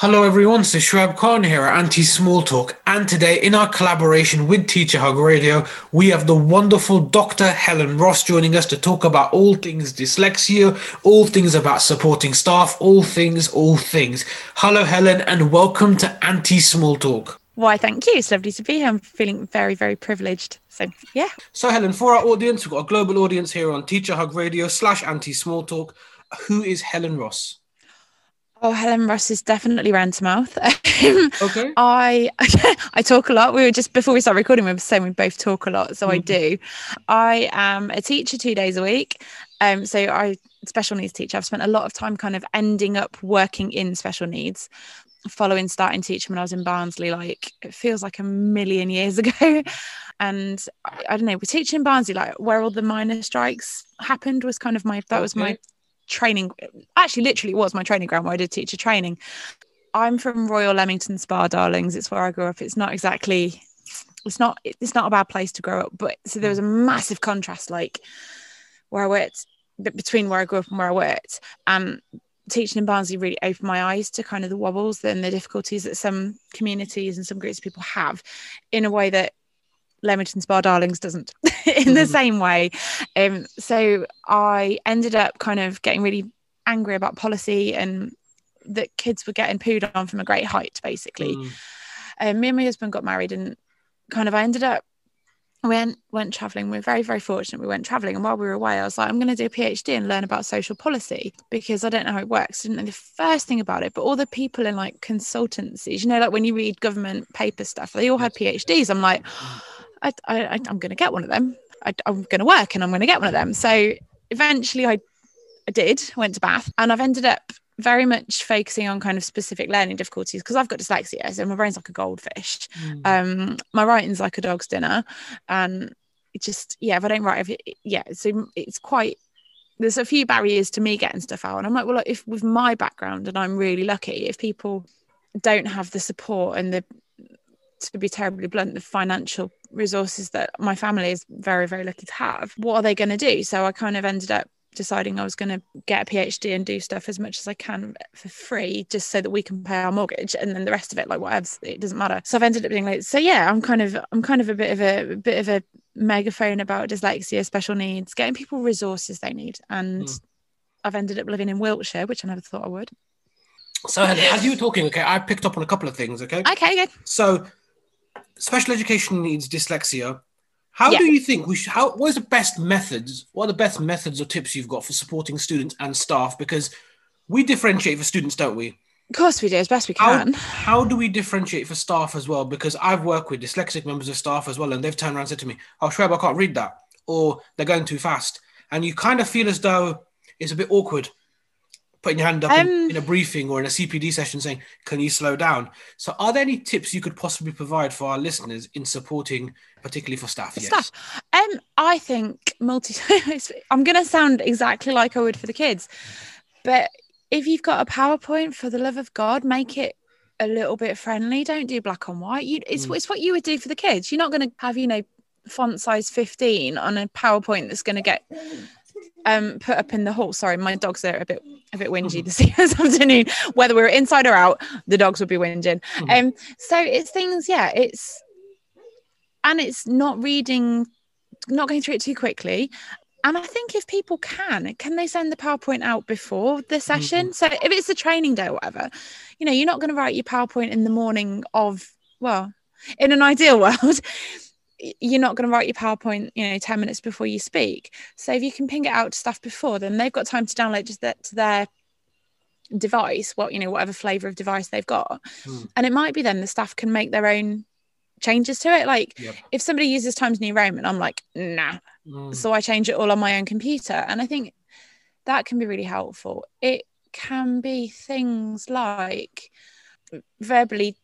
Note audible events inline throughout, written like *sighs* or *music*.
Hello everyone, so Shrab Khan here at Anti Small Talk, and today in our collaboration with Teacher Hug Radio, we have the wonderful Dr. Helen Ross joining us to talk about all things dyslexia, all things about supporting staff, all things, all things. Hello Helen, and welcome to Anti Small Talk. Why, thank you. It's lovely to be here. I'm feeling very, very privileged. So, yeah. So, Helen, for our audience, we've got a global audience here on Teacher Hug Radio slash Anti Small Talk. Who is Helen Ross? Oh, Helen Ross is definitely ran to mouth. *laughs* Okay. I *laughs* I talk a lot. We were just before we start recording, we were saying we both talk a lot, so I Mhm. do. I am a teacher two days a week. Um, so I special needs teacher. I've spent a lot of time kind of ending up working in special needs, following starting teaching when I was in Barnsley. Like it feels like a million years *laughs* ago. And I, I don't know, we're teaching in Barnsley, like where all the miner strikes happened was kind of my that was my Okay. Training actually literally was my training ground where I did teacher training. I'm from Royal Leamington Spa, darlings. It's where I grew up. It's not exactly it's not it's not a bad place to grow up, but so there was a massive contrast like where I worked between where I grew up and where I worked. Um teaching in Barnsley really opened my eyes to kind of the wobbles and the difficulties that some communities and some groups of people have in a way that Leamington Spa Darlings doesn't *laughs* in the Mhm. same way. Um, so I ended up kind of getting really angry about policy and that kids were getting pooed on from a great height, basically. Mm. Um, me and my husband got married and kind of I ended up went went traveling. We are very very fortunate. We went traveling, and while we were away, I was like, I'm going to do a PhD and learn about social policy because I don't know how it works. Didn't know the first thing about it, but all the people in like consultancies, you know, like when you read government paper stuff, they all had PhDs. I'm like, I, I, I- I'm going to get one of them. I, I'm going to work and I'm going to get one of them. So eventually, I I did went to Bath, and I've ended up very much focusing on kind of specific learning difficulties because I've got dyslexia, so my brain's like a goldfish Mm. um my writing's like a dog's dinner and it just yeah if i don't write if it, yeah so it's quite there's a few barriers to me getting stuff out and i'm like well if with my background and i'm really lucky if people don't have the support and the to be terribly blunt the financial resources that my family is very very lucky to have what are they going to do so i kind of ended up deciding I was going to get a PhD and do stuff as much as I can for free, just so that we can pay our mortgage, and then the rest of it, like whatever, it doesn't matter. So I've ended up being like, so yeah, I'm kind of, I'm kind of a bit of a, a bit of a megaphone about dyslexia, special needs, getting people resources they need, and Mm. I've ended up living in Wiltshire, which I never thought I would. So, as you were talking, okay, I picked up on a couple of things, okay? Okay, good. So, special education needs dyslexia. How Yeah. do you think we should? How? What is the best methods? What are the best methods or tips you've got for supporting students and staff? Because we differentiate for students, don't we? Of course we do as best we How, can. how do we differentiate for staff as well? Because I've worked with dyslexic members of staff as well, and they've turned around and said to me, "Oh, Shreb, I can't read that," or "They're going too fast," and you kind of feel as though it's a bit awkward putting your hand up in, Um, in a briefing or in a CPD session saying, "Can you slow down?" So, are there any tips you could possibly provide for our listeners in supporting, particularly for staff? for yes. staff. Um, I think multi. *laughs* I'm going to sound exactly like I would for the kids, but if you've got a PowerPoint, for the love of God, make it a little bit friendly. Don't do black and white. You, it's Mm. it's what you would do for the kids. You're not going to have you know font size 15 on a PowerPoint that's going to get um put up in the hall. Sorry, my dogs are a bit a bit whingy this, *laughs* this afternoon. Whether we're inside or out, the dogs would be whinging. Mhm. Um, so it's things, yeah, it's and it's not reading, not going through it too quickly. And I think if people can, can they send the PowerPoint out before the session? So if it's a training day or whatever, you know, you're not going to write your PowerPoint in the morning of, well, in an *laughs* ideal world, you're not going to write your PowerPoint, you know, 10 minutes before you speak. So if you can ping it out to staff before, then they've got time to download just that to their device, what, you know, whatever flavor of device they've got. Hmm. And it might be then the staff can make their own changes to it. Like Yep. if somebody uses Times New Roman, I'm like, nah. Mm. So I change it all on my own computer. And I think that can be really helpful. It can be things like verbally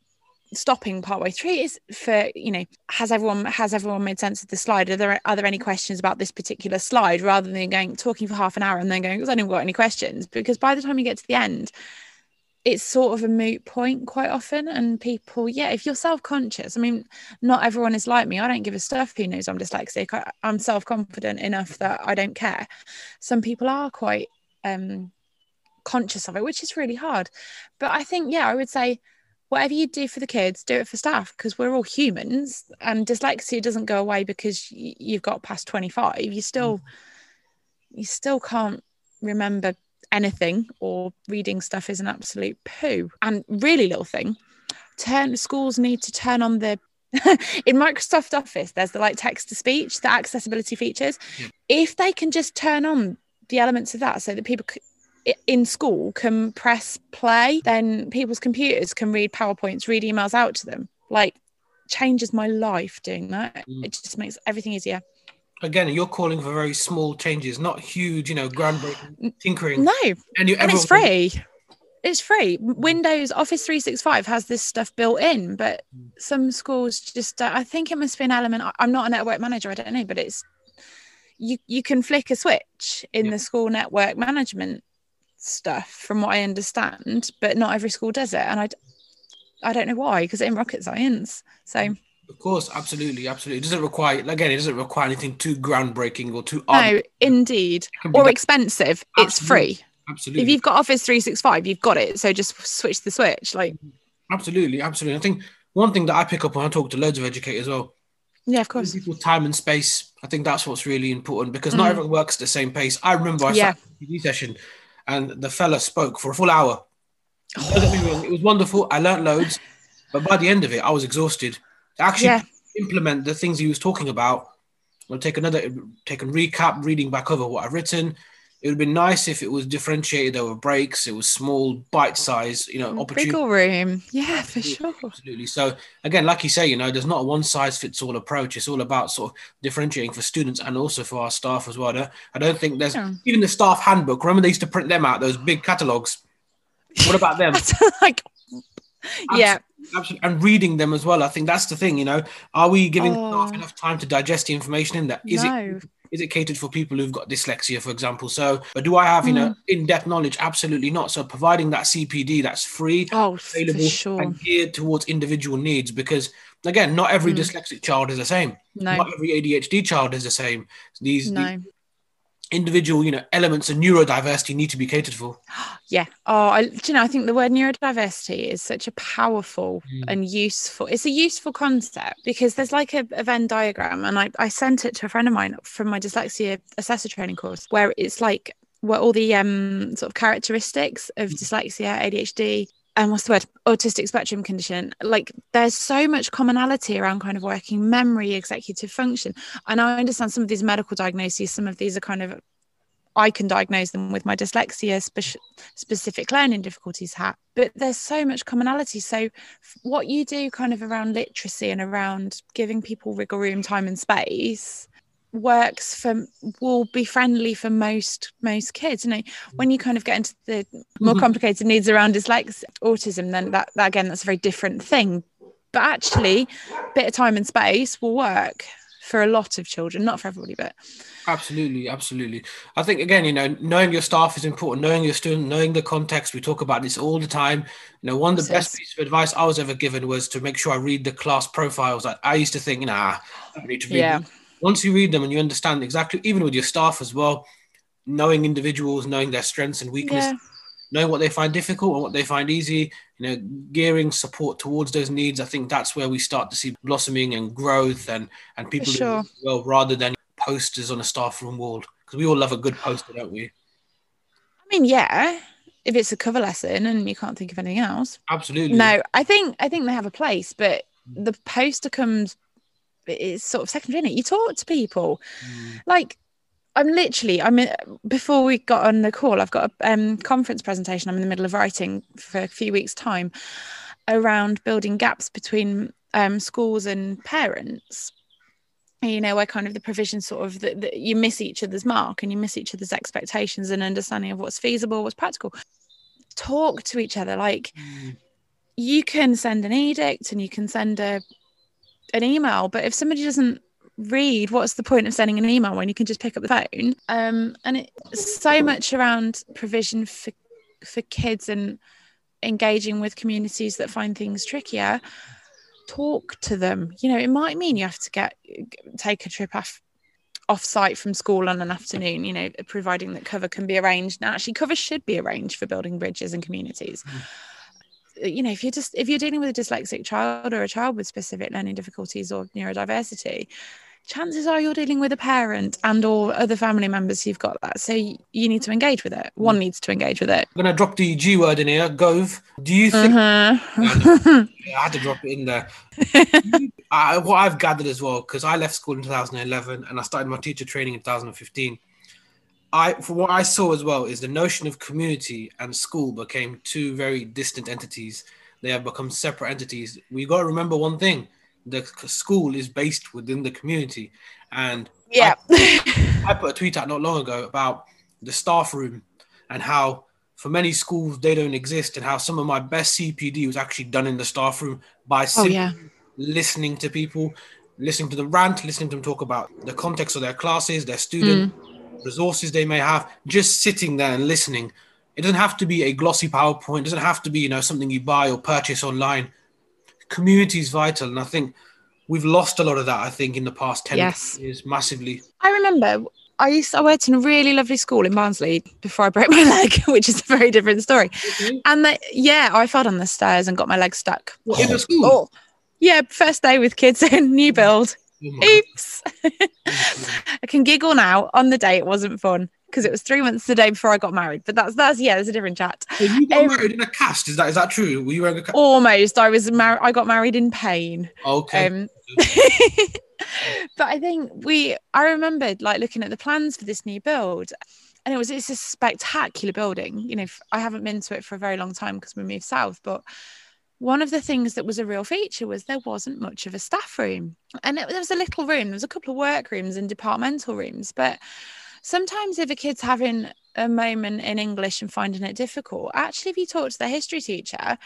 stopping partway through is for you know has everyone has everyone made sense of the slide? Are there are there any questions about this particular slide rather than going talking for half an hour and then going because i haven't got any questions because by the time you get to the end it's sort of a moot point quite often. And people yeah if you're self-conscious i mean not everyone is like me. I don't give a stuff who knows i'm dyslexic. I, i'm self-confident enough that i don't care. Some people are quite um conscious of it, which is really hard. But I think, yeah, I would say whatever you do for the kids, do it for staff because we're all humans and dyslexia doesn't go away because you've got past 25. You still, mm. you still can't remember anything or reading stuff is an absolute poo. And really little thing, turn schools need to turn on the *laughs* in Microsoft Office, there's the like text to speech, the accessibility features. Yeah. If they can just turn on the elements of that so that people in school can press play, then people's computers can read PowerPoints, read emails out to them. Like, changes my life doing that. Mm. It just makes everything easier. Again, you're calling for very small changes, not huge, you know, groundbreaking tinkering. No, and, you, and it's free. It's free. Windows Office 365 has this stuff built in, but mm. some schools just, uh, I think it must be an element. I'm not a network manager, I don't know, but it's you you can flick a switch in yeah. the school network management stuff from what i understand but not every school does it and i i don't know why because in rocket science so of course absolutely absolutely it doesn't require again it doesn't require anything too groundbreaking or too no indeed or that. expensive absolutely. it's free absolutely if you've got office 365 you've got it so just switch the switch like absolutely absolutely i think one thing that i pick up when i talk to loads of educators well yeah, of course. People time and space. I think that's what's really important because mm. not everyone works at the same pace. I remember I yeah. sat in a TV session and the fella spoke for a full hour. Oh. It was wonderful. I learned loads, but by the end of it, I was exhausted. To actually yeah. implement the things he was talking about, I'll take another, take a recap, reading back over what I've written, it would been nice if it was differentiated over breaks. It was small, bite size, you know, mm, opportunity. Wiggle room. Yeah, for sure. Absolutely. So again, like you say, you know, there's not a one size fits all approach. It's all about sort of differentiating for students and also for our staff as well. I don't, I don't think there's yeah. even the staff handbook. Remember they used to print them out, those big catalogs. What about them? *laughs* *laughs* like, yeah. Absolutely. And reading them as well. I think that's the thing, you know. Are we giving oh. staff enough time to digest the information in that? Is no. it is it catered for people who've got dyslexia, for example? So, but do I have, you know, mm. in-depth knowledge? Absolutely not. So, providing that CPD that's free, oh, available, sure. and geared towards individual needs, because again, not every mm. dyslexic child is the same. No. Not every ADHD child is the same. These, no. these individual, you know, elements of neurodiversity need to be catered for. *gasps* Yeah. Oh, I, you know, I think the word neurodiversity is such a powerful mm. and useful. It's a useful concept because there's like a, a Venn diagram, and I, I sent it to a friend of mine from my dyslexia assessor training course, where it's like what all the um sort of characteristics of mm. dyslexia, ADHD, and what's the word autistic spectrum condition. Like there's so much commonality around kind of working memory executive function. And i understand some of these medical diagnoses some of these are kind of i can diagnose them with my dyslexia spe- specific learning difficulties hat but there's so much commonality. So what you do kind of around literacy and around giving people wiggle room time and space works for will be friendly for most most kids you know when you kind of get into the more mm-hmm. complicated needs around dyslexia autism then that, that again that's a very different thing. But actually a bit of time and space will work for a lot of children not for everybody but absolutely absolutely. I think again you know knowing your staff is important knowing your student knowing the context we talk about this all the time. You know one of the best pieces of advice i was ever given was to make sure i read the class profiles. I, I used to think nah i need to read yeah. Once you read them and you understand exactly, even with your staff as well, knowing individuals, knowing their strengths and weaknesses, yeah. knowing what they find difficult and what they find easy, you know, gearing support towards those needs. I think that's where we start to see blossoming and growth and and people sure. well rather than posters on a staff room wall because we all love a good poster, don't we? I mean, yeah. If it's a cover lesson and you can't think of anything else, absolutely. No, I think I think they have a place, but the poster comes it's sort of secondary, is it? You talk to people. Mm. Like I'm literally, I'm before we got on the call, I've got a um, conference presentation I'm in the middle of writing for a few weeks' time around building gaps between um, schools and parents. You know, where kind of the provision sort of that you miss each other's mark and you miss each other's expectations and understanding of what's feasible, what's practical. Talk to each other. Like mm. you can send an edict and you can send a an email. But if somebody doesn't read, what's the point of sending an email when you can just pick up the phone? Um, and it's so much around provision for for kids and engaging with communities that find things trickier. Talk to them. You know, it might mean you have to get take a trip off off site from school on an afternoon, you know, providing that cover can be arranged. Now, actually, cover should be arranged for building bridges and communities. Mm. You know, if you're just if you're dealing with a dyslexic child or a child with specific learning difficulties or neurodiversity, chances are you're dealing with a parent and or other family members who've got that. So you need to engage with it. One needs to engage with it. I'm going to drop the g word in here gove. Do you think uh-huh. *laughs* i had to drop it in there. *laughs* I, what i've gathered as well because i left school in 2011 and i started my teacher training in 2015 I, from what I saw as well, is the notion of community and school became two very distant entities. They have become separate entities. We got to remember one thing: the school is based within the community. And yeah, I, *laughs* I, put a tweet out not long ago about the staff room and how for many schools they don't exist, and how some of my best CPD was actually done in the staff room by oh, yeah. listening to people, listening to them rant, listening to them talk about the context of their classes, their student mm. Resources they may have, just sitting there and listening. It doesn't have to be a glossy PowerPoint. It doesn't have to be, you know, something you buy or purchase online community is vital, and I think we've lost a lot of that. I think in the past ten yes. years, massively. I remember I used to, I worked in a really lovely school in Barnsley before I broke my *laughs* leg, which is a very different story. Okay. And the, yeah, I fell down the stairs and got my leg stuck. What, in the oh. school? Oh, yeah, first day with kids *laughs* in new build. Oh Oops. *laughs* I can giggle now. On the day, it wasn't fun because it was three months the day before I got married. But that's that's yeah, there's a different chat. So you got um, married in a cast. Is that is that true? Were you wearing a cast? Almost. I was married. I got married in pain. Okay. Um, *laughs* but I think we. I remembered like looking at the plans for this new build. And it was it's a spectacular building. You know, I haven't been to it for a very long time because we moved south, but one of the things that was a real feature was there wasn't much of a staff room. And it, there was a little room there was a couple of work rooms and departmental rooms but sometimes if a kid's having a moment in English and finding it difficult, actually, if you talk to the history teacher,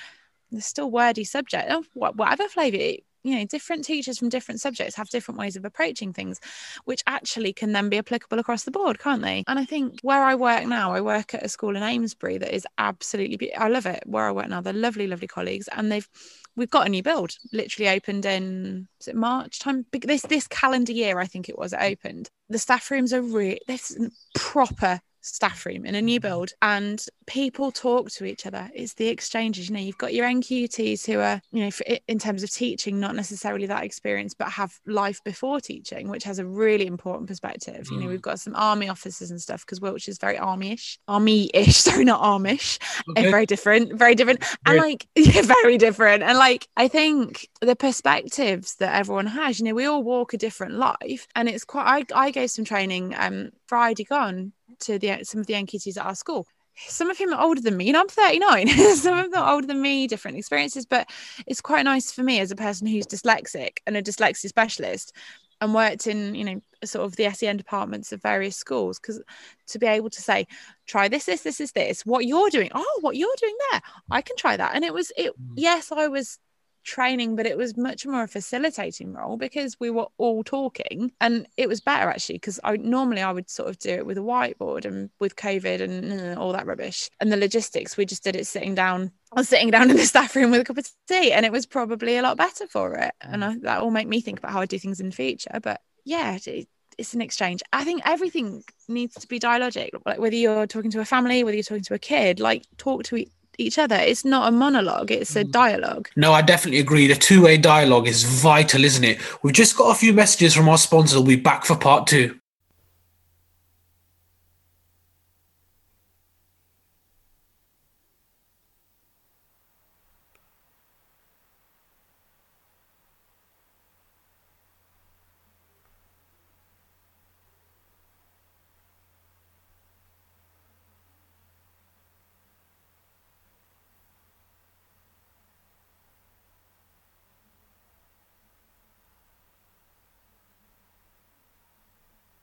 there's still wordy subject, oh, whatever flavour, you know, different teachers from different subjects have different ways of approaching things, which actually can then be applicable across the board, can't they? And I think where I work now, I work at a school in Amesbury that is absolutely, be- I love it. Where I work now, they're lovely, lovely colleagues, and they've we've got a new build literally opened in is it march time this this calendar year i think it was it opened the staff rooms are really this proper staff room in a new build and people talk to each other it's the exchanges you know you've got your nqts who are you know for, in terms of teaching not necessarily that experience but have life before teaching which has a really important perspective mm. you know mm. we've got some army officers and stuff because wiltshire's very army-ish army-ish *laughs* sorry not armish okay. *laughs* very different very different and like *laughs* yeah, very different and like i think the perspectives that everyone has you know we all walk a different life and it's quite i, I gave some training um friday gone to the some of the NQTs at our school. Some of them are older than me. You know, I'm 39. *laughs* some of them are older than me, different experiences. But it's quite nice for me as a person who's dyslexic and a dyslexia specialist and worked in, you know, sort of the SEN departments of various schools because to be able to say, try this, this, this is this, what you're doing. Oh, what you're doing there. I can try that. And it was it mm. yes, I was training, but it was much more a facilitating role because we were all talking and it was better actually because I normally I would sort of do it with a whiteboard and with COVID and all that rubbish and the logistics we just did it sitting down I was sitting down in the *laughs* staff room with a cup of tea and it was probably a lot better for it and mm. I, that will make me think about how I do things in the future but yeah it, it's an exchange. I think everything needs to be dialogic. Like whether you're talking to a family, whether you're talking to a kid, like talk to each other. It's not a monologue, it's a mm. dialogue. No, I definitely agree. The two way dialogue is vital, isn't it? We've just got a few messages from our sponsor. We'll be back for part two.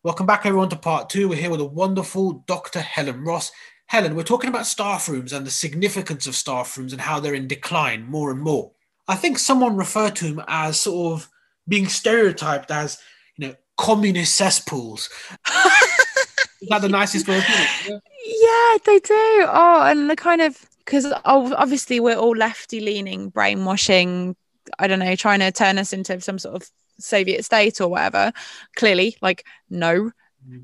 Welcome back, everyone, to part two. We're here with a wonderful Dr. Helen Ross. Helen, we're talking about staff rooms and the significance of staff rooms and how they're in decline more and more. I think someone referred to them as sort of being stereotyped as, you know, communist cesspools. *laughs* Is that the nicest way of putting it? Yeah. yeah, they do. Oh, and the kind of because obviously we're all lefty leaning, brainwashing. I don't know, trying to turn us into some sort of Soviet state or whatever. Clearly, like, no,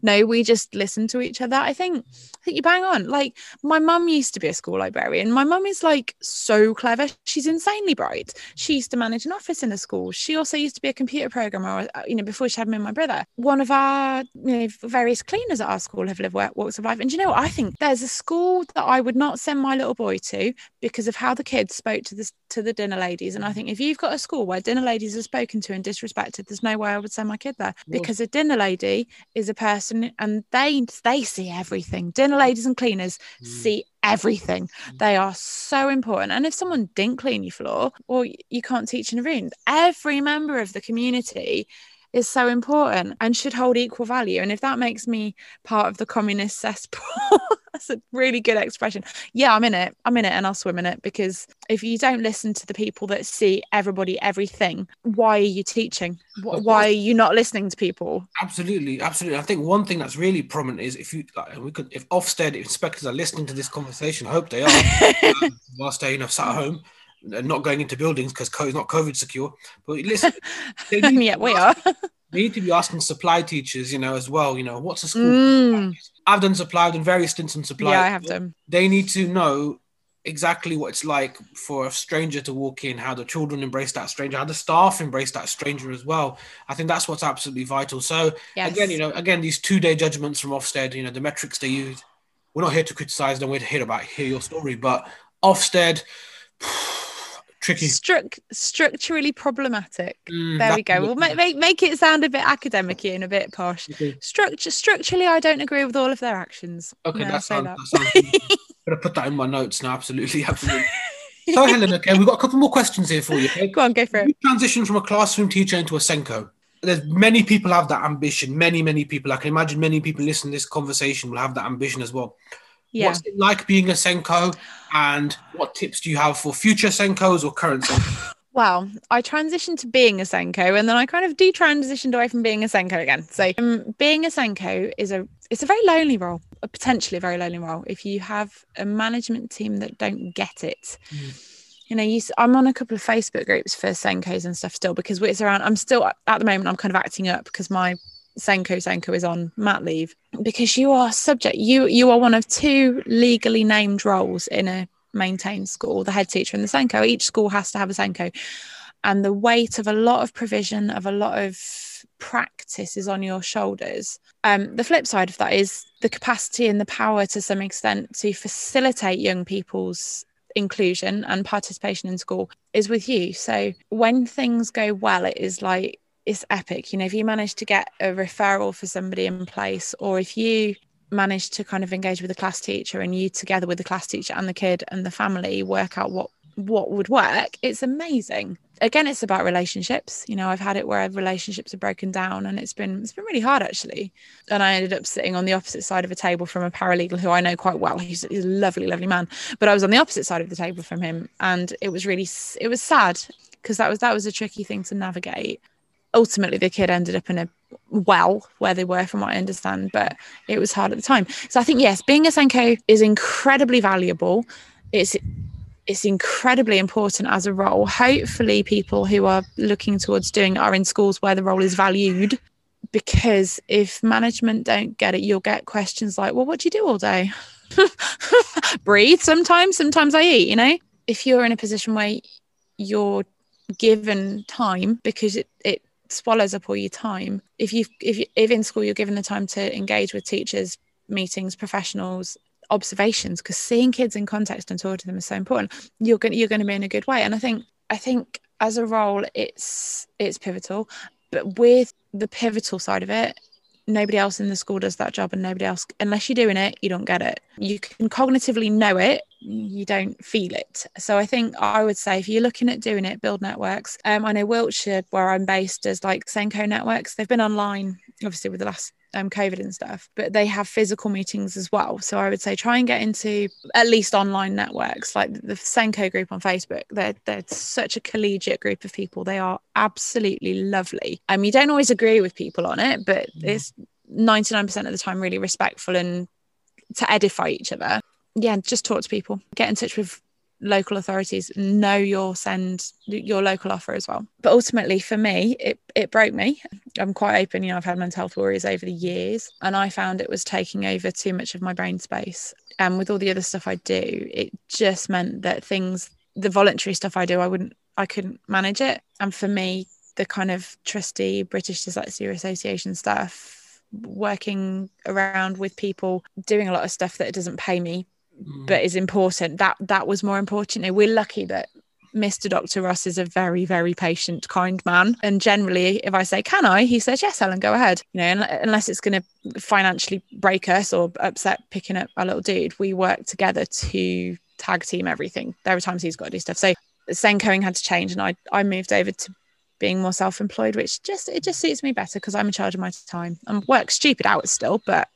no we just listen to each other. I think i think you bang on. Like my mum used to be a school librarian. My mum is like so clever. She's insanely bright. She used to manage an office in a school. She also used to be a computer programmer uh, you know before she had me and my brother. One of our you know various cleaners at our school have lived walks of life. And you know what? i think there's a school that i would not send my little boy to because of how the kids spoke to the to the dinner ladies. And i think if you've got a school where dinner ladies are spoken to and disrespected there's no way i would send my kid there. Because a dinner lady is a person and they they see everything. Dinner ladies and cleaners mm. see everything. Mm. they are so important. And if someone didn't clean your floor or you can't teach in a room every member of the community is so important and should hold equal value. And if that makes me part of the communist cesspool, *laughs* that's a really good expression. Yeah, I'm in it. I'm in it and I'll swim in it because if you don't listen to the people that see everybody, everything, why are you teaching? Why are you not listening to people? Absolutely, absolutely. I think one thing that's really prominent is if you, like, we could, if Ofsted inspectors are listening to this conversation, I hope they are, *laughs* um, whilst they, you know, sat at home not going into buildings because it's not COVID secure. But listen, *laughs* yeah, we are. *laughs* We need to be asking supply teachers, you know, as well. You know, what's a school? Mm. I've done supply, I've done various stints in supply. Yeah, I have done. They need to know exactly what it's like for a stranger to walk in, how the children embrace that stranger, how the staff embrace that stranger as well. I think that's what's absolutely vital. So yes. again, you know, again, these two-day judgments from Ofsted, you know, the metrics they use. We're not here to criticize them. We're here about hear your story, but Ofsted tricky. Stru- structurally problematic. Mm, there we go. We'll make, make, make it sound a bit academic and a bit posh. Okay. Structure, structurally, I don't agree with all of their actions. Okay, no, that sounds, that. that sounds I'm *laughs* to put that in my notes now. Absolutely, absolutely. *laughs* so, Helen, okay, we've got a couple more questions here for you. Okay? Go on, go for it. Transition from a classroom teacher into a SENCO There's many people have that ambition. Many, many people. I can imagine many people listening to this conversation will have that ambition as well. Yeah. What's it like being a SENCO? and what tips do you have for future SENCOs or current SENCOs? Well, I transitioned to being a SENCO and then I kind of detransitioned away from being a SENCO again. So um, being a SENCO is a it's a very lonely role, a potentially a very lonely role if you have a management team that don't get it. Mm. You know, you, I'm on a couple of Facebook groups for SENCOs and stuff still because it's around. I'm still at the moment. I'm kind of acting up because my SENCO Senko is on mat leave. Because you are subject you you are one of two legally named roles in a maintained school the head teacher and the SENCO. Each school has to have a SENCO. And the weight of a lot of provision of a lot of practice is on your shoulders. Um, the flip side of that is the capacity and the power to some extent to facilitate young people's inclusion and participation in school is with you. So when things go well it is like it's epic. You know, if you manage to get a referral for somebody in place, or if you manage to kind of engage with the class teacher and you together with the class teacher and the kid and the family work out what what would work, it's amazing. Again, it's about relationships. You know, I've had it where relationships are broken down and it's been it's been really hard actually. And I ended up sitting on the opposite side of a table from a paralegal who I know quite well. He's, he's a lovely, lovely man. But I was on the opposite side of the table from him and it was really it was sad because that was that was a tricky thing to navigate ultimately the kid ended up in a well where they were from what i understand but it was hard at the time. So i think yes being a SENCO is incredibly valuable. It's it's incredibly important as a role. Hopefully people who are looking towards doing are in schools where the role is valued because if management don't get it you'll get questions like well what do you do all day? *laughs* Breathe sometimes sometimes i eat you know? If you're in a position where you're given time because it, it swallows up all your time. If you if you, if in school you're given the time to engage with teachers, meetings, professionals, observations, because seeing kids in context and talking to them is so important. You're going you're going to be in a good way. And I think I think as a role, it's it's pivotal. But with the pivotal side of it, nobody else in the school does that job and nobody else unless you're doing it you don't get it. You can cognitively know it you don't feel it. So i think i would say if you're looking at doing it build networks. Um, i know wiltshire where i'm based does like SENCO networks. They've been online obviously with the last um, COVID and stuff, but they have physical meetings as well. So I would say try and get into at least online networks like the SENCO group on Facebook. They're, they're such a collegiate group of people. They are absolutely lovely. Um, you don't always agree with people on it, but mm. it's 99% of the time really respectful and to edify each other. Yeah, just talk to people, get in touch with local authorities know your send your local offer as well. But ultimately, for me, it it broke me. I'm quite open. You know, I've had mental health worries over the years, and I found it was taking over too much of my brain space. And with all the other stuff I do, it just meant that things, the voluntary stuff I do, I wouldn't, I couldn't manage it. And for me, the kind of trustee British Dyslexia Association stuff, working around with people, doing a lot of stuff that doesn't pay me mm. but is important. That that was more important. Know, we're lucky that Mr. Dr. Ross is a very, very patient, kind man. And generally, if I say, Can I? He says, Yes, Ellen, go ahead. You know, unless it's going to financially break us or upset picking up our little dude, we work together to tag team everything. There are times he's got to do stuff. So SENCOing had to change and I, I moved over to being more self-employed, which just it just suits me better because I'm in charge of my time. and work stupid hours still, but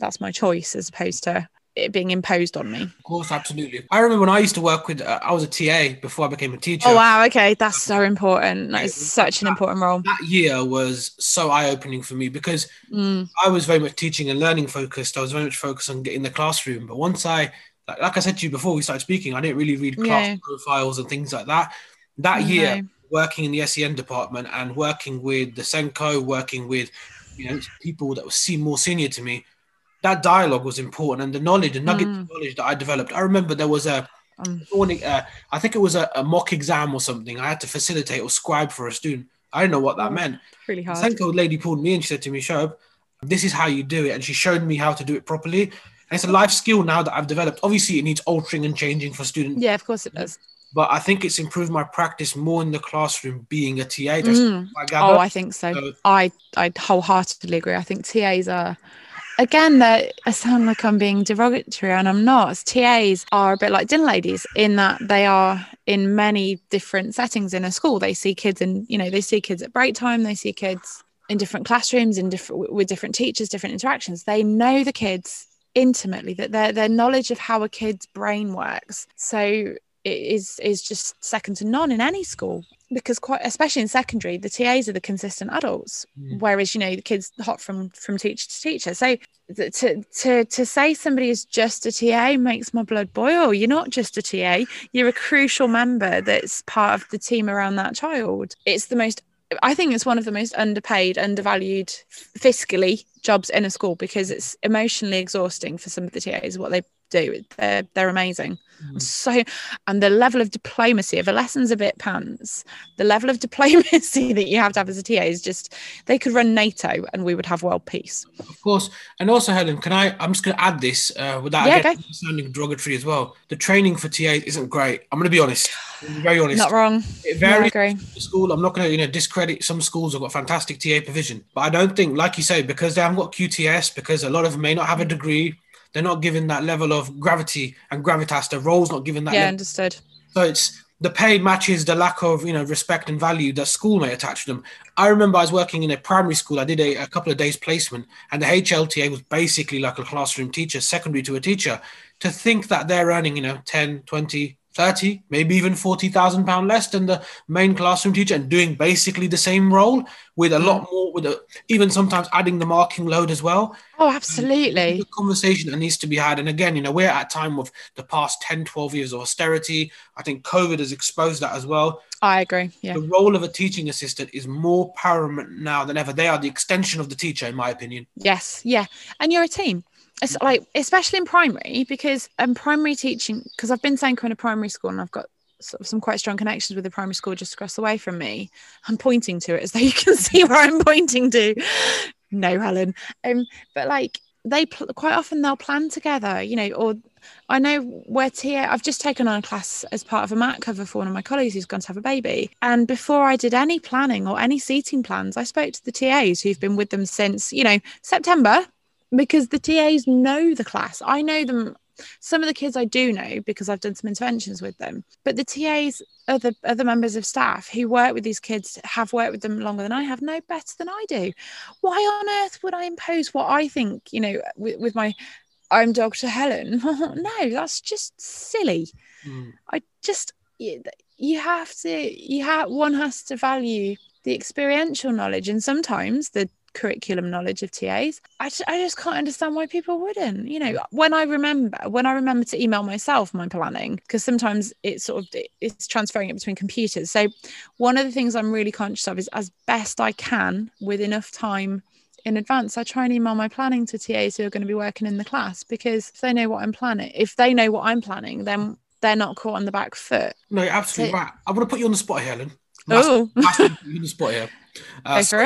that's my choice as opposed to it being imposed on me. Of course, absolutely. I remember when I used to work with, uh, I was a TA before I became a teacher. Oh, wow. Okay. That's so important. That is such an important role. That year was so eye opening for me because mm. I was very much teaching and learning focused. I was very much focused on getting the classroom. But once I, like, like I said to you before we started speaking, I didn't really read class yeah. profiles and things like that. That okay. year, working in the SEN department and working with the SENCO, working with, you know, people that were more senior to me, that dialogue was important and the knowledge, the nugget mm. of knowledge that I developed. I remember there was a, um, uh, I think it was a, a, mock exam or something. I had to facilitate or scribe for a student. I didn't know what that oh, meant. Really hard. The SENCO lady pulled me and she said to me, Shob, this is how you do it. And she showed me how to do it properly. And it's a life skill now that I've developed. Obviously, it needs altering and changing for students. Yeah, of course it does. But I think it's improved my practice more in the classroom being a TA. Mm. I oh, I think so. so. I I wholeheartedly agree. I think TAs are again that I sound like I'm being derogatory and I'm not. TAs are a bit like dinner ladies in that they are in many different settings in a school. They see kids and you know, they see kids at break time, they see kids in different classrooms in different with different teachers, different interactions. They know the kids intimately, that their their knowledge of how a kid's brain works. So is is just second to none in any school because quite especially in secondary the tas are the consistent adults mm. whereas you know the kids hot from from teacher to teacher. So to to to say somebody is just a ta makes my blood boil. You're not just a ta you're a crucial member that's part of the team around that child. It's the most I think it's one of the most underpaid, undervalued fiscally jobs in a school because it's emotionally exhausting for some of the TAs what they do. They're they're amazing. Mm. So, and the level of diplomacy, if a lesson's a bit pants, the level of *laughs* diplomacy that you have to have as a TA is just they could run NATO and we would have world peace. Of course, and also Helen, can I? I'm just going to add this uh, without yeah, again, sounding derogatory as well. The training for TA isn't great. I'm going to be honest. very honest. Not wrong. It varies. School. I'm not going to you know discredit some schools have got fantastic TA provision, but I don't think, like you say, because they haven't got QTS, because a lot of them may not have a degree they're not given that level of gravity and gravitas. The role's not given that. Yeah, level. understood. So it's the pay matches the lack of you know respect and value that school may attach to them. I remember I was working in a primary school. I did a, a couple of days placement, and the HLTA was basically like a classroom teacher, secondary to a teacher. To think that they're earning you know 10, 20, 30, maybe even 40,000 pound less than the main classroom teacher and doing basically the same role with a lot mm. more, with a, even sometimes adding the marking load as well. Oh, absolutely. The conversation that needs to be had. And again, you know, we're at a time of the past 10, 12 years of austerity. I think COVID has exposed that as well. I agree. Yeah. The role of a teaching assistant is more paramount now than ever. They are the extension of the teacher, in my opinion. Yes. Yeah. And you're a team it's like especially in primary because I'm primary teaching because I've been SENCO in a primary school and I've got sort of some quite strong connections with the primary school just across the way from me. I'm pointing to it as though you can *laughs* see where I'm pointing to. No, Helen. Um, but like they pl- quite often they'll plan together, you know, or I know where TA, I've just taken on a class as part of a mat cover for one of my colleagues who's going to have a baby. And before I did any planning or any seating plans, I spoke to the TAs who've been with them since, you know, September because the TAs know the class. I know them. Some of the kids I do know because I've done some interventions with them. But the TAs, other other members of staff who work with these kids, have worked with them longer than I have, know better than I do. Why on earth would I impose what I think? You know, with, with my I'm Dr. Helen. *laughs* no, that's just silly. Mm. I just you, you have to you have one has to value the experiential knowledge and sometimes the curriculum knowledge of TAs. I, I just can't understand why people wouldn't. You know, when I remember, when I remember to email myself my planning, because sometimes it's sort of it's transferring it between computers. So one of the things I'm really conscious of is as best I can with enough time in advance, I try and email my planning to TAs who are going to be working in the class because if they know what I'm planning, if they know what I'm planning, then they're not caught on the back foot. No, absolutely so, right. I want to put you on the spot here, Helen. Oh, on the spot here. Uh, so,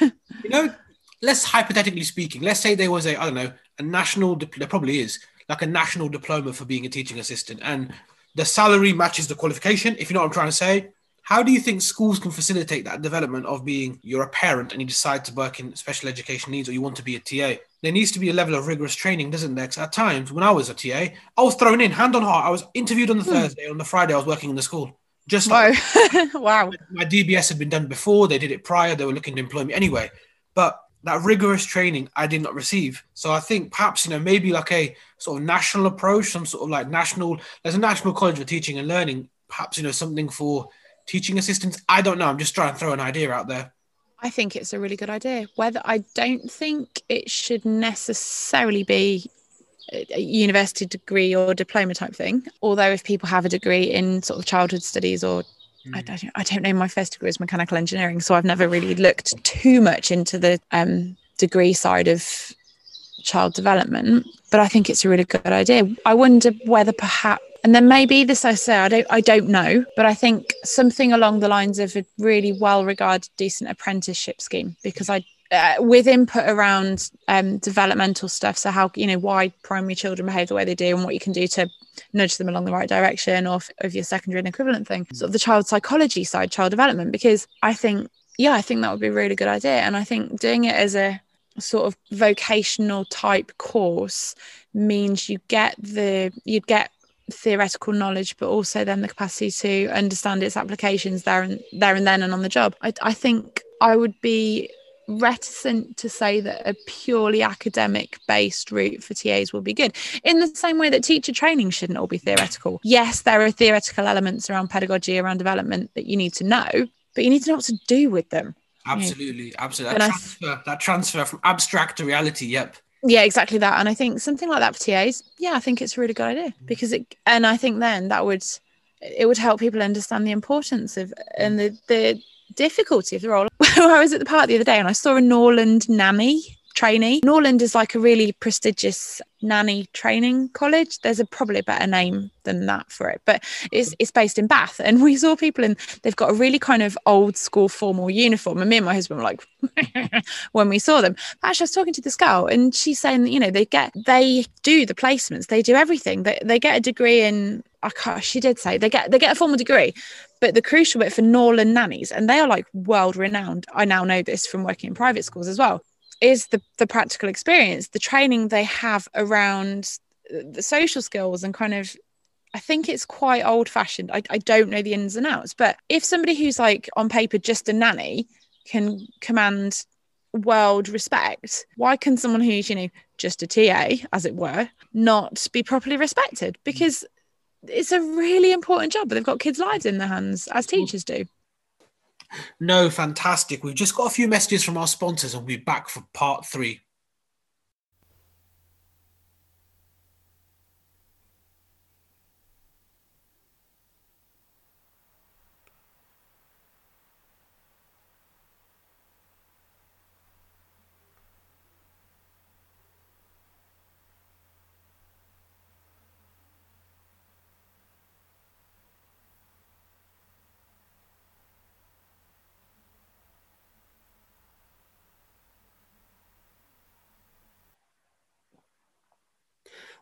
you know, let's hypothetically speaking, let's say there was a, I don't know, a national, there probably is, like a national diploma for being a teaching assistant, and the salary matches the qualification. If you know what I'm trying to say, how do you think schools can facilitate that development of being you're a parent and you decide to work in special education needs or you want to be a TA? There needs to be a level of rigorous training, doesn't there? at times when I was a TA, I was thrown in hand on heart. I was interviewed on the hmm. Thursday. On the Friday, I was working in the school. Just like *laughs* wow. My DBS had been done before. They did it prior. They were looking to employ me anyway. But that rigorous training I did not receive. So I think perhaps, you know, maybe like a sort of national approach, some sort of like national, there's a national college for teaching and learning, perhaps, you know, something for teaching assistants. I don't know. I'm just trying to throw an idea out there. I think it's a really good idea. Whether I don't think it should necessarily be a university degree or diploma type thing. Although if people have a degree in sort of childhood studies or mm. I, don't, I don't know, my first degree is mechanical engineering, so I've never really looked too much into the um, degree side of child development. But I think it's a really good idea. I wonder whether perhaps and then maybe this I say I don't I don't know, but I think something along the lines of a really well regarded decent apprenticeship scheme because I uh, with input around um, developmental stuff. So how you know why primary children behave the way they do, and what you can do to nudge them along the right direction, or of your secondary and equivalent thing. Sort of the child psychology side, child development. Because I think, yeah, I think that would be a really good idea, and I think doing it as a sort of vocational type course means you get the you'd get theoretical knowledge but also then the capacity to understand its applications there and there and then and on the job I, I think i would be reticent to say that a purely academic based route for TAs will be good. In the same way that teacher training shouldn't all be theoretical. Yes, there are theoretical elements around pedagogy, around development that you need to know, but you need to know what to do with them. Absolutely, absolutely. That transfer, that transfer from abstract to reality. Yep yeah exactly that and i think something like that for tas yeah i think it's a really good idea mm. because it and i think then that would it would help people understand the importance of and the the difficulty of the role *laughs* i was at the park the other day and i saw a norland nanny trainee. Norland is like a really prestigious nanny training college. There's a probably better name than that for it, but it's it's based in Bath. And we saw people and they've got a really kind of old school formal uniform. And me and my husband were like, *laughs* when we saw them. But actually, I was talking to this girl and she's saying that, you know, they get they do the placements, they do everything. They they get a degree in I can't, she did say they get they get a formal degree, but the crucial bit for Norland nannies, and they are like world renowned. I now know this from working in private schools as well is the the practical experience the training they have around the social skills and kind of I think it's quite old fashioned. I, I don't know the ins and outs, but if somebody who's like on paper just a nanny can command world respect, why can someone who's, you know, just a TA, as it were, not be properly respected? Because it's a really important job, but they've got kids' lives in their hands, as teachers do. No, fantastic. We've just got a few messages from our sponsors and we'll be back for part three.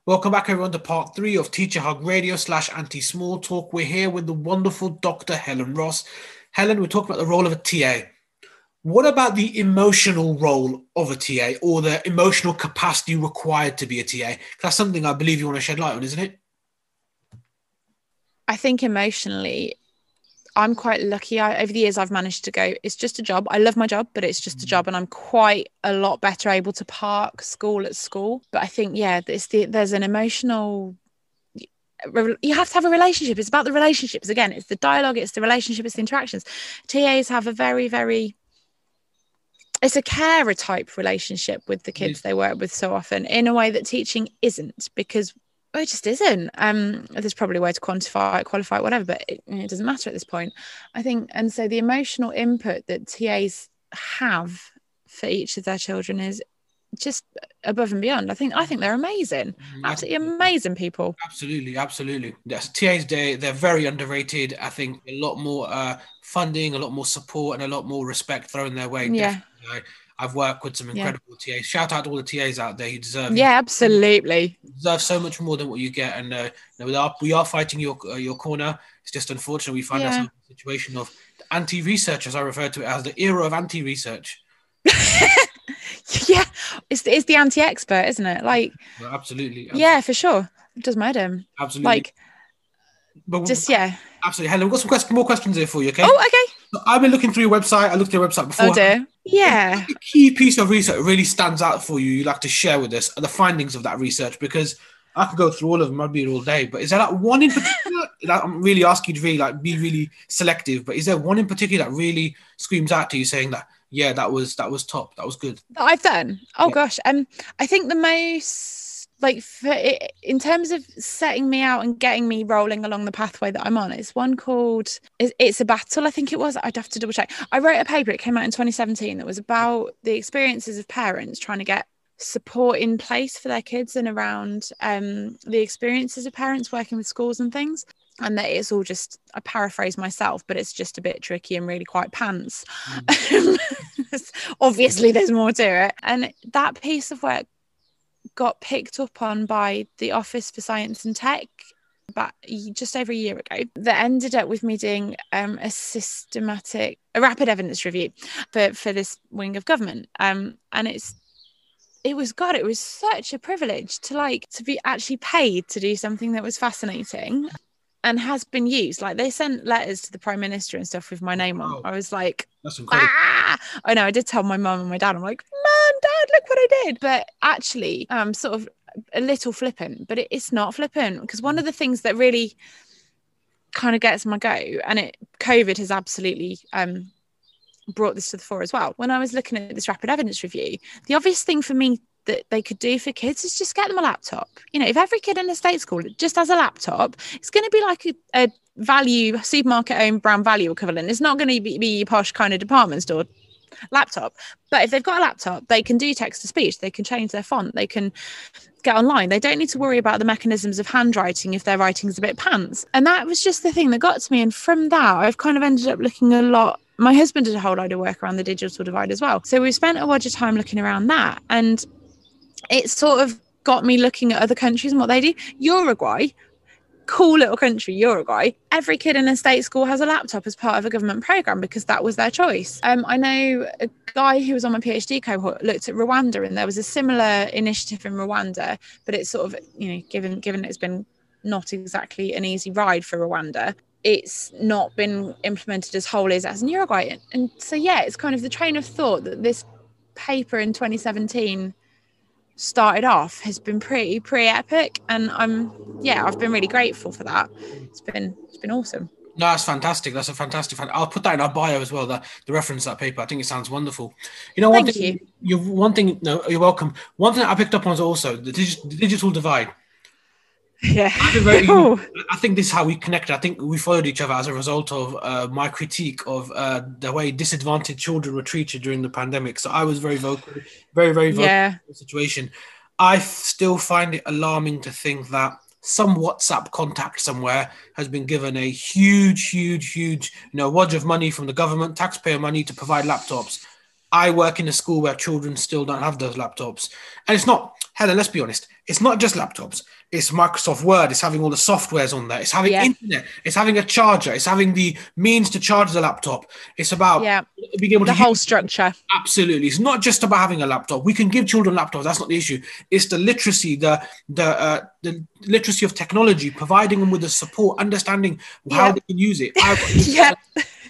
Welcome back, everyone, to part three of Teacher Hug Radio slash Anti Small Talk. We're here with the wonderful Dr. Helen Ross. Helen, we're talking about the role of a TA. What about the emotional role of a TA or the emotional capacity required to be a TA? That's something I believe you want to shed light on, isn't it? I think emotionally, I'm quite lucky. I, over the years, I've managed to go, it's just a job. I love my job, but it's just a mm. job. And I'm quite a lot better able to park school at school. But I think, yeah, it's the, there's an emotional, you have to have a relationship. It's about the relationships. Again, it's the dialogue, it's the relationship, it's the interactions. TAs have a very, very, it's a carer type relationship with the kids they work with so often in a way that teaching isn't because it just isn't. Um, there's probably a way to quantify it, qualify it, whatever, but it, it doesn't matter at this point. I think, and so the emotional input that TAs have for each of their children is just above and beyond. I think I think they're amazing, mm, absolutely amazing people. Absolutely, absolutely. Yes, TAs they they're very underrated. I think a lot more uh, funding, a lot more support, and a lot more respect thrown their way. Yeah. I've worked with some incredible yeah. TAs. Shout out to all the TAs out there. You deserve. It. Yeah, absolutely. You deserve so much more than what you get, and uh, you know, we are we are fighting your uh, your corner. It's just unfortunate we find yeah. ourselves in a situation of anti-research, as I refer to it as the era of anti-research. *laughs* yeah, it's it's the anti-expert, isn't it? Like, well, absolutely, absolutely, Yeah, for sure. It does matter. Absolutely. Like, but just yeah. Absolutely, Helen. We've got some question, more questions here for you. Okay. Oh, okay. So I've been looking through your website. I looked at your website before. Oh dear. Yeah. Key piece of research really stands out for you. You like to share with us the findings of that research because I could go through all of them. I'd be here all day. But is there like one in particular? *laughs* that I'm really asking you to really like be really selective. But is there one in particular that really screams out to you, saying that yeah, that was that was top. That was good. That I've done. Oh yeah. gosh. Um, I think the most like for it, in terms of setting me out and getting me rolling along the pathway that I'm on, it's one called it's, a battle. I think it was. I'd have to double check. I wrote a paper. It came out in 2017. That was about the experiences of parents trying to get support in place for their kids and around um, the experiences of parents working with schools and things and that it's all just I paraphrase myself, but it's just a bit tricky and really quite pants. Mm. *laughs* Obviously, there's more to it, and that piece of work got picked up on by the Office for Science and Tech about just over a year ago that ended up with me doing um, a systematic a rapid evidence review for for this wing of government um, and it's it was god it was such a privilege to like to be actually paid to do something that was fascinating and has been used. Like they sent letters to the prime minister and stuff with my name on. Oh, I was like, that's incredible. Ah! I know. I did tell my mum and my dad. I'm like, dad, look what I did. But actually, um, sort of a little flippant, but it, it's not flippant because one of the things that really kind of gets my go, and it COVID has absolutely um brought this to the fore as well. When I was looking at this rapid evidence review, the obvious thing for me that they could do for kids is just get them a laptop. You know, if every kid in a state school just has a laptop, it's going to be like a, a value supermarket owned brand value equivalent. It's not going to be, be posh kind of department store laptop. But if they've got a laptop, they can do text to speech, they can change their font, they can get online. They don't need to worry about the mechanisms of handwriting if their writing is a bit pants. And that was just the thing that got to me. And from that, I've kind of ended up looking a lot. My husband did a whole load of work around the digital divide as well. So we spent a lot of time looking around that. And it sort of got me looking at other countries and what they do. Uruguay, cool little country, Uruguay. Every kid in a state school has a laptop as part of a government program because that was their choice. Um, I know a guy who was on my PhD cohort looked at Rwanda, and there was a similar initiative in Rwanda, but it's sort of you know given given it's been not exactly an easy ride for Rwanda. It's not been implemented as wholly as in Uruguay. And so, yeah, it's kind of the train of thought that this paper in 2017 started off has been pretty pretty epic and i'm yeah i've been really grateful for that. It's been it's been awesome. No that's fantastic. That's a fantastic i'll put that in our bio as well the, the reference that paper. I think it sounds wonderful. You know one Thank thing you. you one thing no you're welcome. One thing i picked up on is also the, dig- the digital divide yeah. *laughs* I think this is how we connected. I think we followed each other as a result of uh, my critique of uh, the way disadvantaged children were treated during the pandemic. So I was very vocal, very, very vocal yeah. situation. I still find it alarming to think that some WhatsApp contact somewhere has been given a huge, huge, huge, you know, wad of money from the government, taxpayer money to provide laptops. I work in a school where children still don't have those laptops. And it's not, Helen, let's be honest, it's not just laptops it's Microsoft Word, it's having all the softwares on there, it's having yeah. internet, it's having a charger, it's having the means to charge the laptop. It's about yeah. being able the to whole structure. Absolutely. It's not just about having a laptop. We can give children laptops, that's not the issue. It's the literacy, the the uh, the literacy of technology, providing them with the support, understanding how yeah. they can use it. I've got, yeah.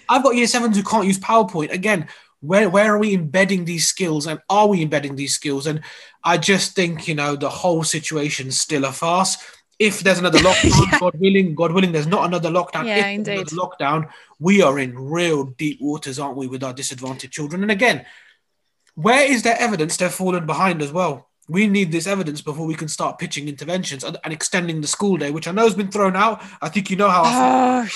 I've got year sevens who can't use PowerPoint. Again, where where are we embedding these skills and are we embedding these skills and i just think you know the whole situation's still a farce if there's another *laughs* lockdown yeah. god willing god willing there's not another lockdown yeah, if indeed. Another lockdown we are in real deep waters aren't we with our disadvantaged children and again where is there evidence they've fallen behind as well? We need this evidence before we can start pitching interventions and, and extending the school day, which I know has been thrown out. I think you know how. Oh,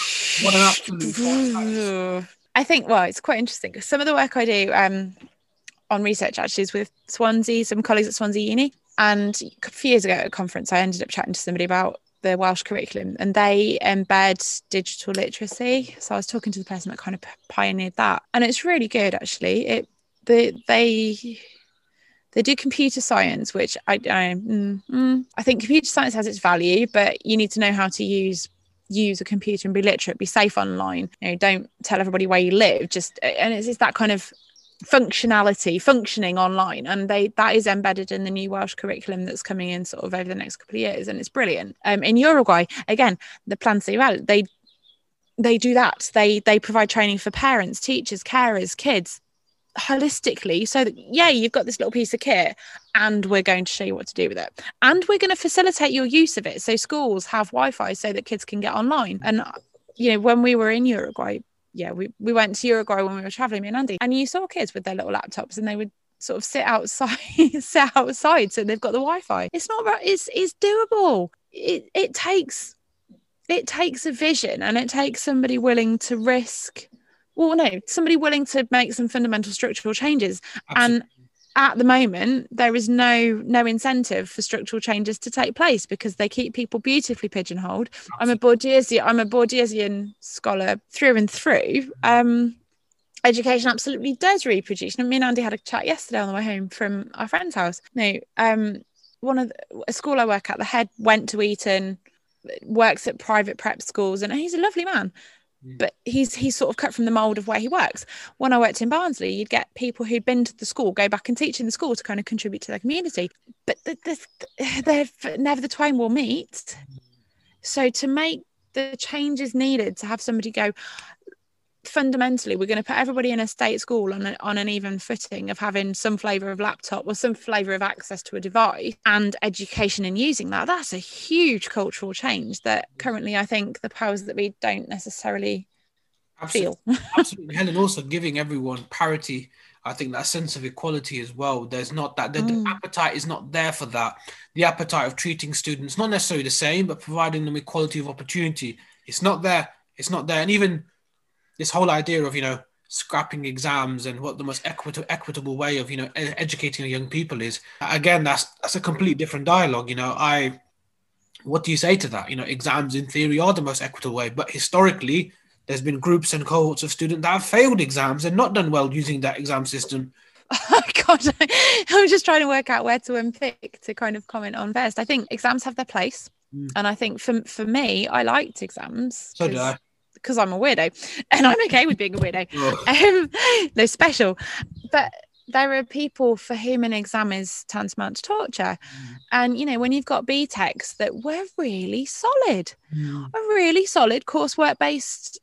what an absolute. I think well, it's quite interesting. because Some of the work I do um, on research actually is with Swansea, some colleagues at Swansea Uni, and a few years ago at a conference, I ended up chatting to somebody about the Welsh curriculum and they embed digital literacy. So I was talking to the person that kind of pioneered that, and it's really good actually. It the, they they do computer science, which I I, mm, mm, I think computer science has its value, but you need to know how to use use a computer and be literate, be safe online. You know, don't tell everybody where you live. Just and it's, it's that kind of functionality functioning online and they that is embedded in the new welsh curriculum that's coming in sort of over the next couple of years and it's brilliant um, in uruguay again the plan they they do that they they provide training for parents teachers carers kids holistically so that yeah you've got this little piece of kit and we're going to show you what to do with it and we're going to facilitate your use of it so schools have wi-fi so that kids can get online and you know when we were in uruguay yeah, we, we went to Uruguay when we were traveling, me and Andy, and you saw kids with their little laptops and they would sort of sit outside, *laughs* sit outside, so they've got the Wi-Fi. It's not. It's it's doable. It it takes it takes a vision and it takes somebody willing to risk. Well, no, somebody willing to make some fundamental structural changes. Absolutely. And at the moment there is no no incentive for structural changes to take place because they keep people beautifully pigeonholed Absolutely. i'm a bourdieusian i'm a bourdieusian scholar through and through um, education absolutely does reproduce and me and andy had a chat yesterday on the way home from our friend's house no um one of the, a school i work at the head went to eton works at private prep schools and he's a lovely man. Mm. but he's he's sort of cut from the mold of where he works. When I worked in Barnsley, you'd get people who'd been to the school go back and teach in the school to kind of contribute to their community. But the, the, *sighs* they're never the twain will meet. Mm. So to make the changes needed to have somebody go, fundamentally we're going to put everybody in a state school on, a, on an even footing of having some flavor of laptop or some flavor of access to a device and education in using that that's a huge cultural change that currently i think the powers that be don't necessarily *laughs* absolutely. feel absolutely helen also giving everyone parity I think that sense of equality as well. There's not that the, mm. the, appetite is not there for that. The appetite of treating students not necessarily the same, but providing them equality of opportunity. It's not there. It's not there. And even this whole idea of you know scrapping exams and what the most equitable equitable way of you know educating young people is again that's that's a completely different dialogue you know i what do you say to that you know exams in theory are the most equitable way but historically there's been groups and cohorts of students that have failed exams and not done well using that exam system *laughs* Oh God, *laughs* I'm just trying to work out where to unpick to kind of comment on first. I think exams have their place, mm. and I think for for me, I liked exams. So do I because I'm a weirdo and I'm okay with being a weirdo. *laughs* um, no special. But there are people for whom an exam is tantamount to torture. Mm. And, you know, when you've got BTECs that were really solid, mm. a really solid coursework based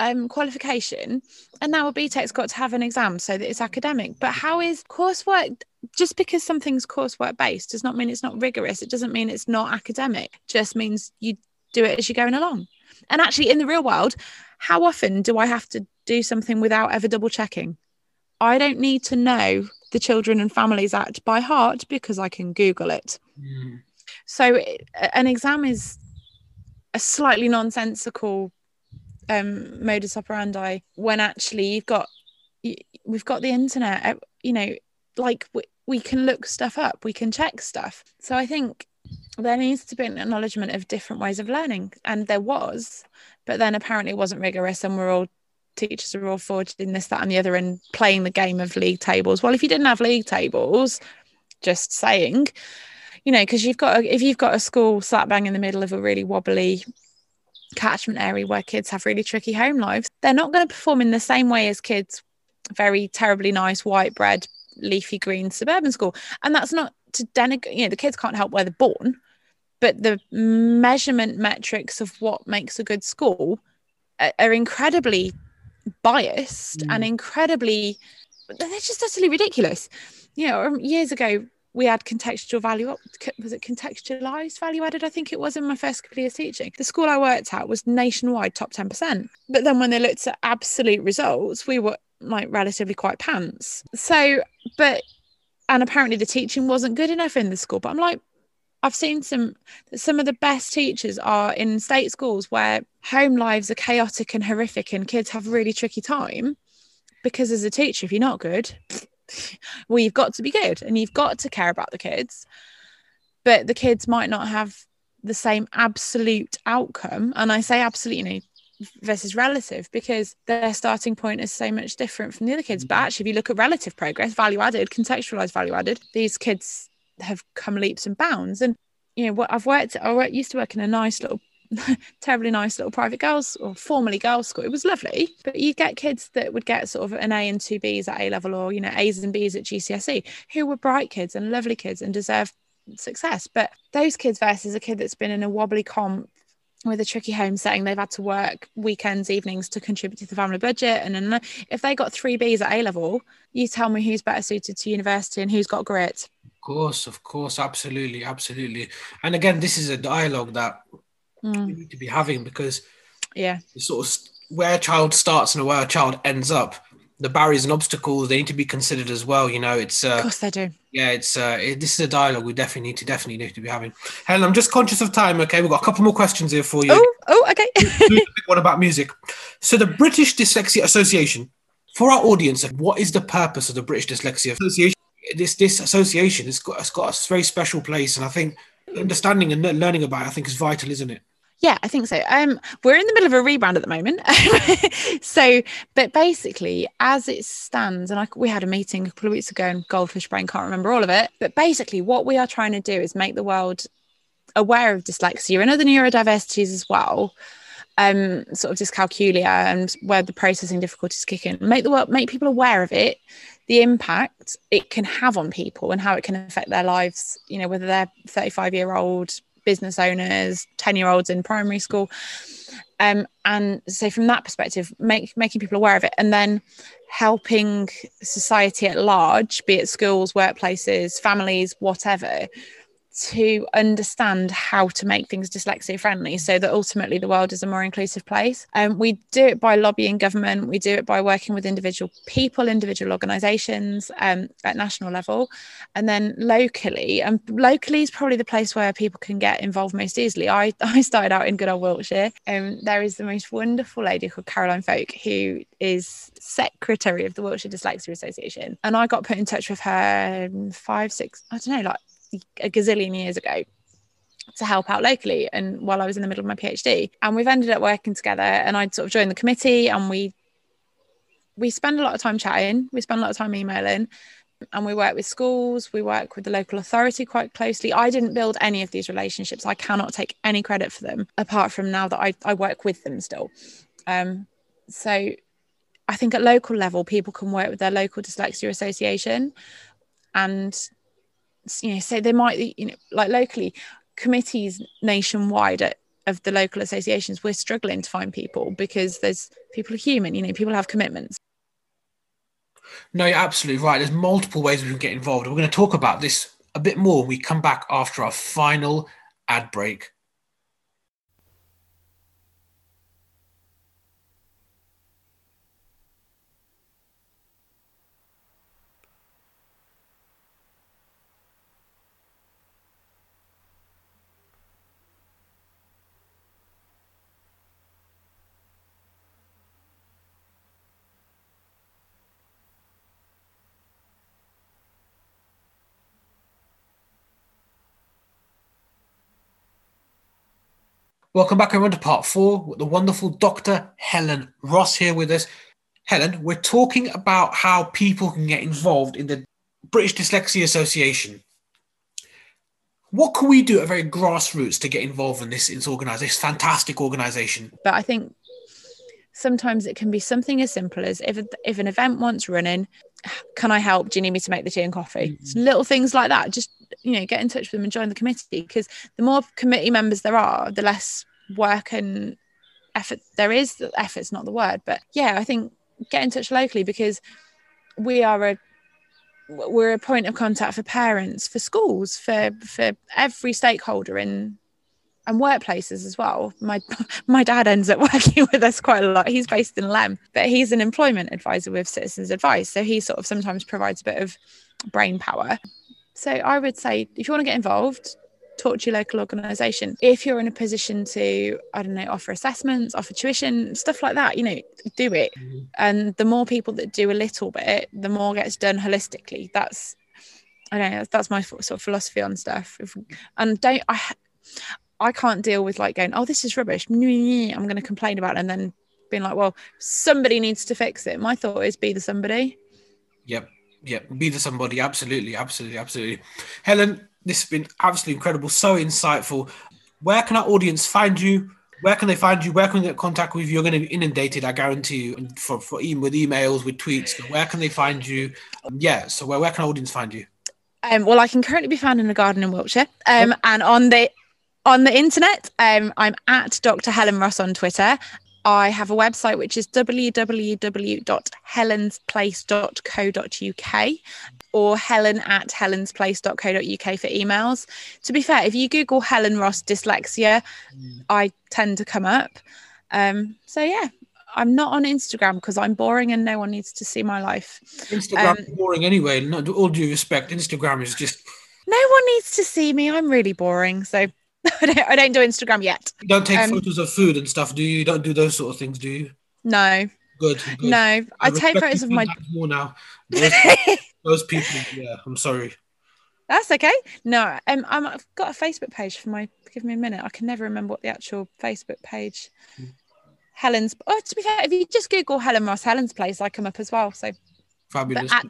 um, qualification, and now a BTEC's got to have an exam so that it's academic. But how is coursework? Just because something's coursework based does not mean it's not rigorous. It doesn't mean it's not academic. It just means you do it as you're going along. And actually, in the real world, how often do I have to do something without ever double checking? I don't need to know the Children and Families Act by heart because I can Google it. Mm. So, an exam is a slightly nonsensical um, modus operandi when actually you've got we've got the internet. You know, like we, we can look stuff up, we can check stuff. So I think there needs to be an acknowledgement of different ways of learning and there was but then apparently it wasn't rigorous and we're all teachers are all forging this that and the other and playing the game of league tables. Well if you didn't have league tables just saying you know because you've got a, if you've got a school slap bang in the middle of a really wobbly catchment area where kids have really tricky home lives they're not going to perform in the same way as kids very terribly nice white bread leafy green suburban school. And that's not to denigrate you know the kids can't help where they're born but the measurement metrics of what makes a good school are, are incredibly biased mm. and incredibly they're just utterly ridiculous you know um, years ago we had contextual value up was it contextualized value added i think it was in my first couple of years teaching the school i worked at was nationwide top 10% but then when they looked at absolute results we were like relatively quite pants. So, but and apparently the teaching wasn't good enough in the school. But I'm like, I've seen some some of the best teachers are in state schools where home lives are chaotic and horrific and kids have a really tricky time because as a teacher if you're not good *laughs* well you've got to be good and you've got to care about the kids but the kids might not have the same absolute outcome and I say absolutely you know versus relative because their starting point is so much different from the other kids. But mm-hmm. actually, if you look at relative progress, value added, contextualized value added, these kids have come leaps and bounds. And you know what I've worked, I used to work in a nice little *laughs* terribly nice little private girls or formerly girls school. It was lovely, but you get kids that would get sort of an A and two Bs at A level or, you know, A's and Bs at GCSE who were bright kids and lovely kids and deserve success. But those kids versus a kid that's been in a wobbly comp with a tricky home setting, they've had to work weekends, evenings to contribute to the family budget. And then if they got three Bs at A level, you tell me who's better suited to university and who's got grit. Of course, of course, absolutely, absolutely. And again, this is a dialogue that mm. we need to be having because yeah, sort of where a child starts and where a child ends up the barriers and obstacles they need to be considered as well. You know, it's uh, of course they do. Yeah, it's uh, it, this is a dialogue we definitely need to definitely need to be having. Helen, I'm just conscious of time. Okay, we've got a couple more questions here for you. Oh, oh, okay. *laughs* one about music. So the British Dyslexia Association, for our audience, what is the purpose of the British Dyslexia Association? This this association has got, it's got a very special place, and I think understanding and learning about it, I think, is vital, isn't it? Yeah, I think so. Um, we're in the middle of a rebrand at the moment. *laughs* so, but basically, as it stands, and I, we had a meeting a couple of weeks ago, and Goldfish Brain can't remember all of it. But basically, what we are trying to do is make the world aware of dyslexia and other neurodiversities as well. Um, sort of dyscalculia and where the processing difficulties kick in. Make the world, make people aware of it, the impact it can have on people, and how it can affect their lives. You know, whether they're 35 year old business owners, 10 year olds in primary school. Um, and so from that perspective, make, making people aware of it and then helping society at large, be it schools, workplaces, families, whatever, to understand how to make things dyslexia friendly so that ultimately the world is a more inclusive place. Um, we do it by lobbying government, we do it by working with individual people, individual organisations um, at national level, and then locally. And locally is probably the place where people can get involved most easily. I, *laughs* I started out in good old Wiltshire, and um, there is the most wonderful lady called Caroline Folk who is secretary of the Wiltshire Dyslexia Association. And I got put in touch with her five, six, I don't know, like a gazillion years ago to help out locally and while I was in the middle of my PhD and we've ended up working together and I'd sort of joined the committee and we we spend a lot of time chatting. We spend a lot of time emailing and we work with schools. We work with the local authority quite closely. I didn't build any of these relationships. I cannot take any credit for them apart from now that I, I work with them still. Um, so I think at local level people can work with their local dyslexia association and you know say there might you know like locally committees nationwide at, of the local associations we're struggling to find people because there's people are human you know people have commitments. No you're absolutely right. There's multiple ways we can get involved. We're going to talk about this a bit more we come back after our final ad break Welcome back everyone to part four with the wonderful Dr. Helen Ross here with us. Helen, we're talking about how people can get involved in the British Dyslexia Association. What can we do at very grassroots to get involved in this, this organization, this fantastic organization? But I think sometimes it can be something as simple as if if an event wants running, can I help? Do you need me to make the tea and coffee? Mm-hmm. Little things like that. Just you know, get in touch with them and join the committee because the more committee members there are, the less work and effort there is effort's not the word but yeah i think get in touch locally because we are a we're a point of contact for parents for schools for for every stakeholder in and workplaces as well. My *laughs* my dad ends up *laughs* working with us quite a lot. He's based in Lem, but he's an employment advisor with Citizens Advice, so he sort of sometimes provides a bit of brain power. So I would say if you want to get involved, talk to your local organisation. If you're in a position to, I don't know, offer assessments, offer tuition, stuff like that, you know, do it. Mm-hmm. And the more people that do a little bit, the more gets done holistically. That's I don't know. That's my sort of philosophy on stuff. If, and don't I? I can't deal with like going, oh, this is rubbish. I'm going to complain about it, and then being like, well, somebody needs to fix it. My thought is be the somebody. Yep. Yep. Be the somebody. Absolutely. Absolutely. Absolutely. Helen, this has been absolutely incredible. So insightful. Where can our audience find you? Where can they find you? Where can they get contact with you? You're going to be inundated, I guarantee you, for, for even with emails, with tweets. Where can they find you? Um, yeah. So where, where can our audience find you? Um, well, I can currently be found in a garden in Wiltshire. Um, oh. and on the on the internet, um, I'm at Dr. Helen Ross on Twitter. I have a website which is www.helensplace.co.uk or helen at helensplace.co.uk for emails. To be fair, if you Google Helen Ross dyslexia, mm. I tend to come up. Um, so yeah, I'm not on Instagram because I'm boring and no one needs to see my life. Instagram um, boring anyway. Not all due respect, Instagram is just. No one needs to see me. I'm really boring, so *laughs* I don't, I don't do Instagram yet. You don't take um, photos of food and stuff, do you? you? Don't do those sort of things, do you? No. Good. good. No, I, I take photos of my. More now. *laughs* Those, people, yeah. I'm sorry. That's okay. No, um, i have got a Facebook page for my. Give me a minute. I can never remember what the actual Facebook page. Hmm. Helen's. Oh, to be fair, if you just Google Helen Ross Helen's place, I come up as well. So fabulous. At,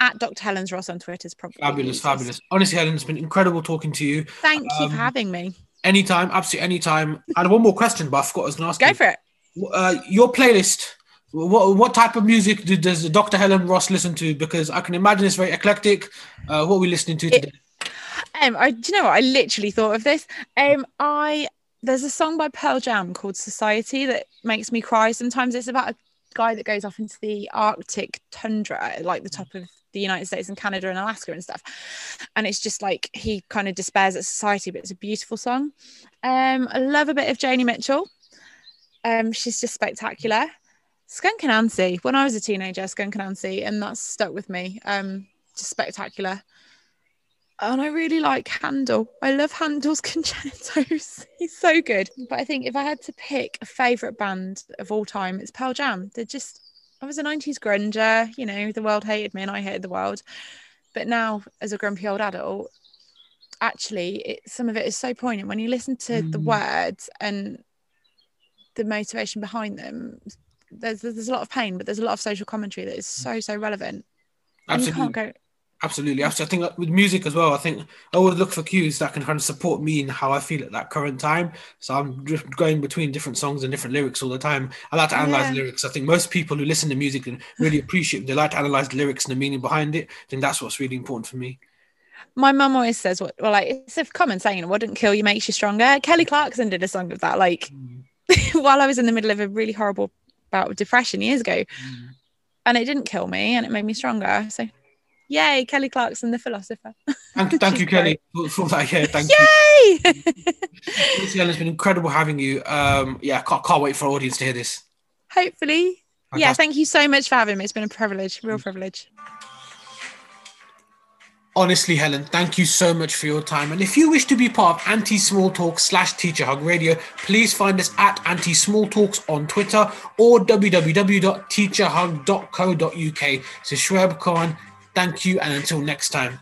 at, Dr. Helen's Ross on Twitter is probably fabulous. Fabulous. Honestly, Helen, it's been incredible talking to you. Thank um, you for um, having me. Anytime, absolutely anytime. I had one more question, but I forgot I was going to ask. Go you. for it. Uh, your playlist. What, what type of music does Dr. Helen Ross listen to? Because I can imagine it's very eclectic. Uh, what are we listening to today? It, um, I, do you know what? I literally thought of this. Um, I there's a song by Pearl Jam called Society that makes me cry. Sometimes it's about a guy that goes off into the Arctic tundra, like the top of the United States and Canada and Alaska and stuff. And it's just like he kind of despairs at society, but it's a beautiful song. Um, I love a bit of Joni Mitchell. Um, she's just spectacular. Skunk Anansie. When I was a teenager, Skunk Anansie, and that's stuck with me. Um, just spectacular and I really like Handel. I love Handel's *laughs* concertos. He's so good. But I think if I had to pick a favourite band of all time, it's Pearl Jam. They're just I was a 90s grunger, you know, the world hated me and I hated the world. But now as a grumpy old adult, actually it, some of it is so poignant when you listen to mm. the words and the motivation behind them. There's there's a lot of pain, but there's a lot of social commentary that is so so relevant. Absolutely. go Absolutely. I think with music as well, I think I always look for cues that can kind of support me in how I feel at that current time. So I'm just going between different songs and different lyrics all the time. I like to analyze yeah. lyrics. I think most people who listen to music and really appreciate, they like to analyze the lyrics and the meaning behind it. I think that's what's really important for me. My mum always says, "What? Well, like it's a common saying, what didn't kill you makes you stronger." Kelly Clarkson did a song of that, like mm. *laughs* while I was in the middle of a really horrible bout of depression years ago, mm. and it didn't kill me, and it made me stronger. So Yay, Kelly Clarkson, the philosopher. Thank, *laughs* thank you, Kelly, for, that. Yeah, thank Yay! *laughs* you. it's been incredible having you. Um, yeah, can't, can't wait for our audience to hear this. Hopefully. Fantastic. Yeah, thank you so much for having me. It's been a privilege, real privilege. Honestly, Helen, thank you so much for your time. And if you wish to be part of Anti Small Talk slash Teacher Hug Radio, please find us at Anti Small Talks on Twitter or www.teacherhug.co.uk. So Shoaib Khan, Thank you, and until next time.